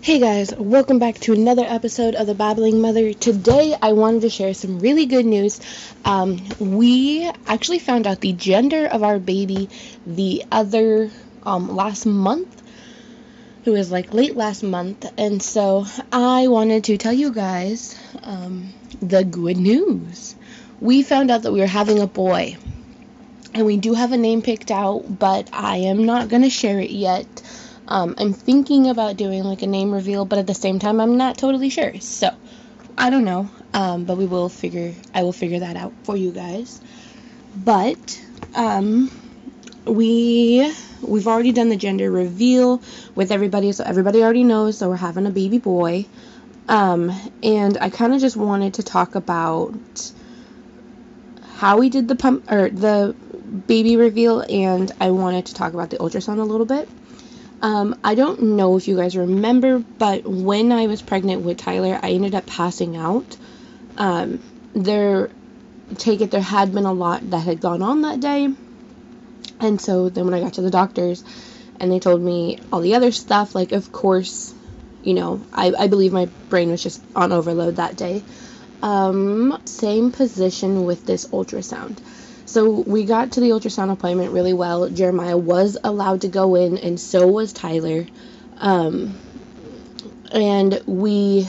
Hey guys, welcome back to another episode of the Babbling Mother. Today I wanted to share some really good news. Um, we actually found out the gender of our baby the other um, last month. It was like late last month, and so I wanted to tell you guys um, the good news. We found out that we were having a boy, and we do have a name picked out, but I am not going to share it yet um, I'm thinking about doing like a name reveal, but at the same time, I'm not totally sure. So I don't know, um, but we will figure. I will figure that out for you guys. But um, we we've already done the gender reveal with everybody, so everybody already knows. So we're having a baby boy. Um, and I kind of just wanted to talk about how we did the pump or the baby reveal, and I wanted to talk about the ultrasound a little bit. Um, I don't know if you guys remember, but when I was pregnant with Tyler, I ended up passing out. Um, there, take it, there had been a lot that had gone on that day. And so then when I got to the doctors and they told me all the other stuff, like, of course, you know, I, I believe my brain was just on overload that day. Um, same position with this ultrasound. So we got to the ultrasound appointment really well. Jeremiah was allowed to go in, and so was Tyler. Um, and we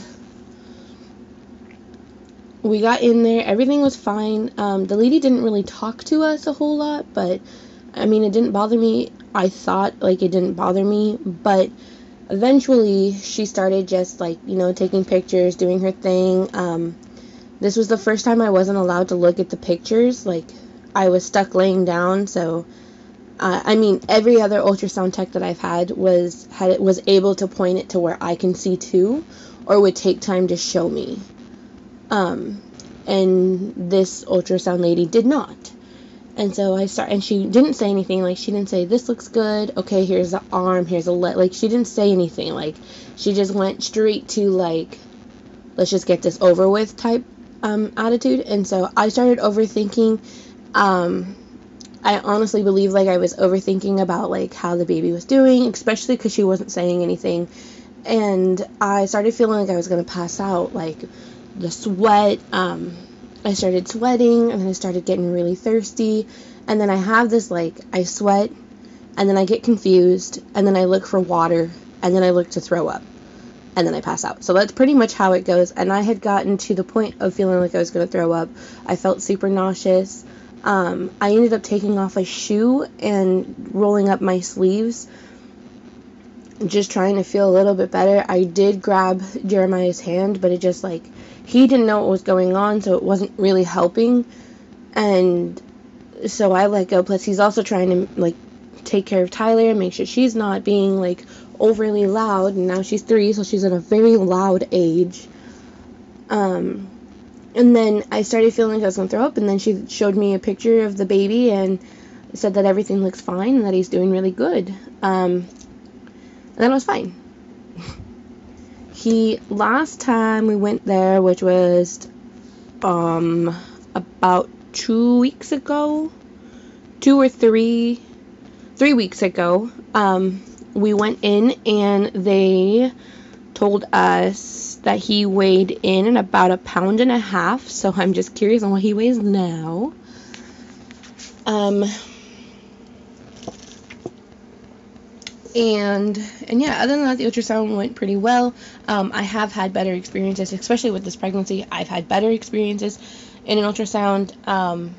we got in there. Everything was fine. Um, the lady didn't really talk to us a whole lot, but I mean, it didn't bother me. I thought like it didn't bother me, but eventually she started just like you know taking pictures, doing her thing. Um, this was the first time I wasn't allowed to look at the pictures. Like I was stuck laying down, so uh, I mean every other ultrasound tech that I've had was had was able to point it to where I can see too, or would take time to show me. Um, and this ultrasound lady did not. And so I start, and she didn't say anything. Like she didn't say this looks good. Okay, here's the arm. Here's a leg. Like she didn't say anything. Like she just went straight to like, let's just get this over with type um, attitude. And so I started overthinking um, I honestly believe like I was overthinking about like how the baby was doing, especially because she wasn't saying anything, and I started feeling like I was gonna pass out. Like the sweat, um, I started sweating, and then I started getting really thirsty, and then I have this like I sweat, and then I get confused, and then I look for water, and then I look to throw up and then I pass out. So that's pretty much how it goes. And I had gotten to the point of feeling like I was to throw up. I felt super nauseous. Um, I ended up taking off a shoe and rolling up my sleeves, just trying to feel a little bit better. I did grab Jeremiah's hand, but it just like he didn't know what was going on, so it wasn't really helping. And so I let go. Plus, he's also trying to like take care of Tyler and make sure she's not being like overly loud. And now she's three, so she's at a very loud age. Um, and then I started feeling like I was to throw up, and then she showed me a picture of the baby and said that everything looks fine and that he's doing really good. Um, and then it was fine. he last time we went there, which was um about two weeks ago, two or three, three weeks ago. Um, we went in and they told us that he weighed in at about a pound and a half. So I'm just curious on what he weighs now. Um, and and yeah, other than that, the ultrasound went pretty well. Um, I have had better experiences, especially with this pregnancy. I've had better experiences in an ultrasound. Um,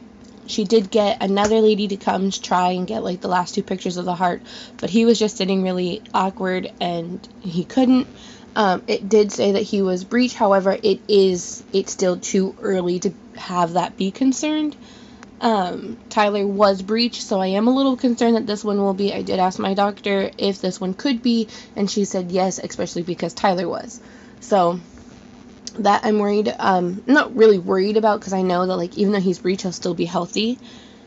she did get another lady to come try and get like the last two pictures of the heart, but he was just sitting really awkward and he couldn't. Um, it did say that he was breech. However, it is it's still too early to have that be concerned. Um, Tyler was breech, so I am a little concerned that this one will be. I did ask my doctor if this one could be, and she said yes, especially because Tyler was. So that I'm worried. Um, not really worried about because I know that like even though he's breech, he'll still be healthy.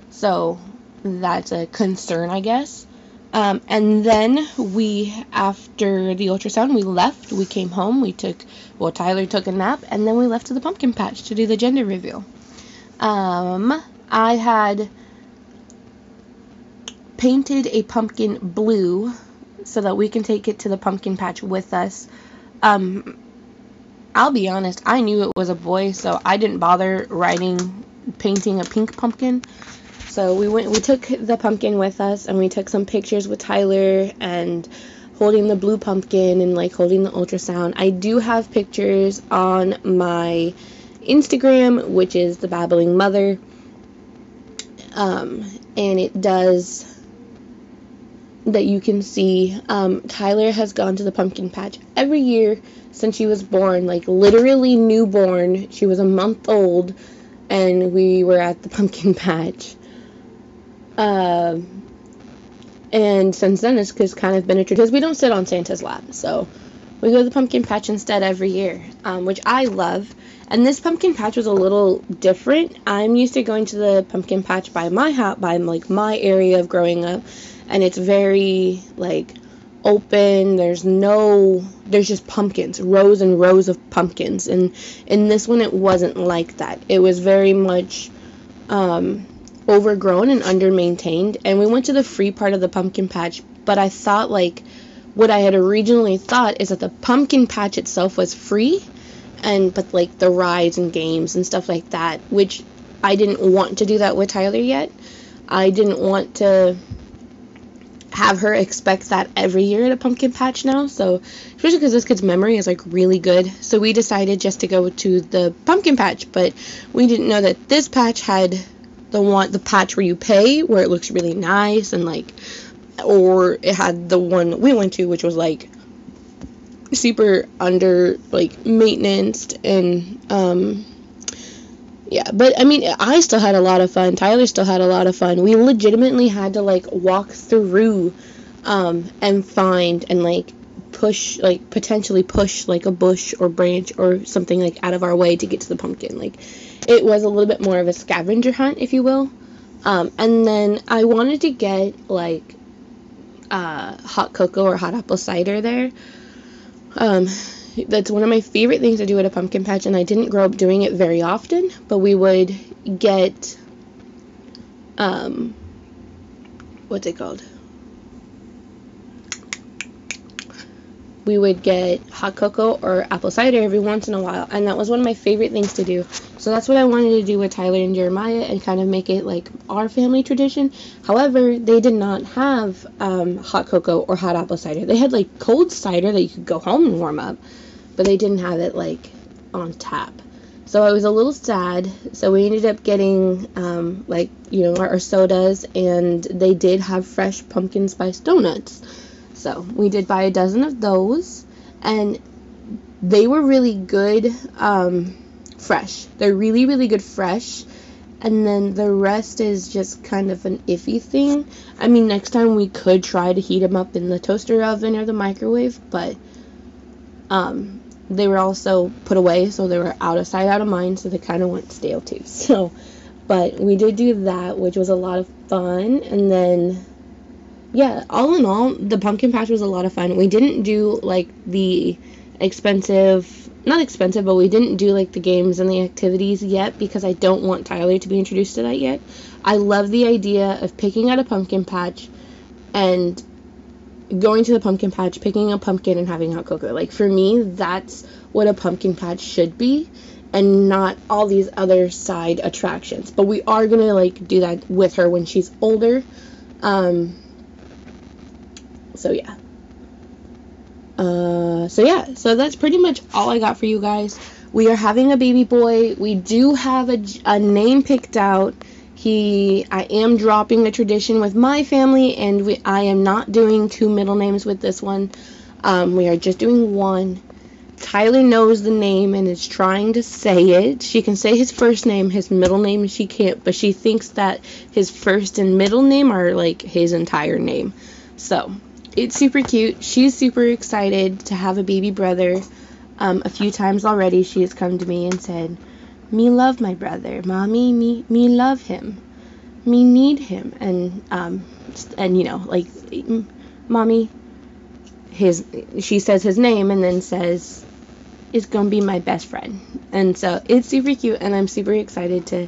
So that's a concern, I guess. Um, and then we, after the ultrasound, we left. We came home. We took, well, Tyler took a nap, and then we left to the pumpkin patch to do the gender reveal. Um, I had painted a pumpkin blue so that we can take it to the pumpkin patch with us. Um, I'll be honest, I knew it was a boy, so I didn't bother writing, painting a pink pumpkin. So we went, we took the pumpkin with us, and we took some pictures with Tyler and holding the blue pumpkin and like holding the ultrasound. I do have pictures on my Instagram, which is the babbling mother. Um, and it does that you can see. Um, Tyler has gone to the pumpkin patch every year since she was born, like literally newborn. She was a month old, and we were at the pumpkin patch. Uh, and since then, it's just kind of been a tradition. Because we don't sit on Santa's lap, so we go to the pumpkin patch instead every year, um, which I love. And this pumpkin patch was a little different. I'm used to going to the pumpkin patch by my house, by like my area of growing up, and it's very like open. There's no, there's just pumpkins, rows and rows of pumpkins. And in this one, it wasn't like that. It was very much um, overgrown and undermaintained. And we went to the free part of the pumpkin patch, but I thought like what I had originally thought is that the pumpkin patch itself was free and but like the rides and games and stuff like that, which I didn't want to do that with Tyler yet. I didn't want to have her expect that every year at a pumpkin patch now. So, especially because this kid's memory is like really good. So, we decided just to go to the pumpkin patch, but we didn't know that this patch had the one the patch where you pay, where it looks really nice and like or it had the one we went to which was like super under like maintenance and um yeah. But i mean i still had a lot of fun. Tyler still had a lot of fun. We legitimately had to like walk through um and find and like push like potentially push like a bush or branch or something like out of our way to get to the pumpkin. Like it was a little bit more of a scavenger hunt if you will. Um and then i wanted to get like uh hot cocoa or hot apple cider there. Um, that's one of my favorite things to do at a pumpkin patch, and I didn't grow up doing it very often, but we would get, um, what's it called? We would get hot cocoa or apple cider every once in a while, and that was one of my favorite things to do. So that's what I wanted to do with Tyler and Jeremiah and kind of make it like our family tradition. However, they did not have um, hot cocoa or hot apple cider. They had like cold cider that you could go home and warm up, but they didn't have it like on tap. So I was a little sad. So we ended up getting um, like you know our, our sodas, and they did have fresh pumpkin spice donuts. So we did buy a dozen of those, and they were really good um, fresh. They're really, really good fresh. And then the rest is just kind of an iffy thing. I mean, next time we could try to heat them up in the toaster oven or the microwave, but um, they were also put away, so they were out of sight, out of mind, so they kind of went stale too. So, but we did do that, which was a lot of fun. And then yeah, all in all, the pumpkin patch was a lot of fun. We didn't do like the expensive, not expensive, but we didn't do like the games and the activities yet because I don't want Tyler to be introduced to that yet. I love the idea of picking out a pumpkin patch and going to the pumpkin patch, picking a pumpkin and having hot cocoa. Like for me, that's what a pumpkin patch should be and not all these other side attractions. But we are going to like do that with her when she's older. Um so yeah. Uh, so yeah, so that's pretty much all I got for you guys. We are having a baby boy. We do have a, a name picked out. He, I am dropping a tradition with my family, and we, I am not doing two middle names with this one. Um, we are just doing one. Tyler knows the name and is trying to say it. She can say his first name, his middle name she can't, but she thinks that his first and middle name are like his entire name. So, it's super cute. She's super excited to have a baby brother. Um, a few times already, she has come to me and said, "Me love my brother, mommy. Me me love him. Me need him." And um, and you know, like, mommy. His she says his name and then says, "Is gonna be my best friend." And so it's super cute, and I'm super excited to,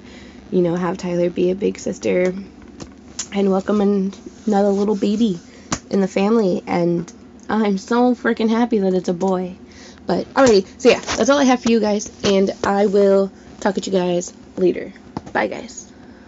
you know, have Tyler be a big sister and welcome another little baby in the family, and I'm so freaking happy that it's a boy. But alrighty, so yeah, that's all I have for you guys, and I will talk to you guys later. Bye, guys.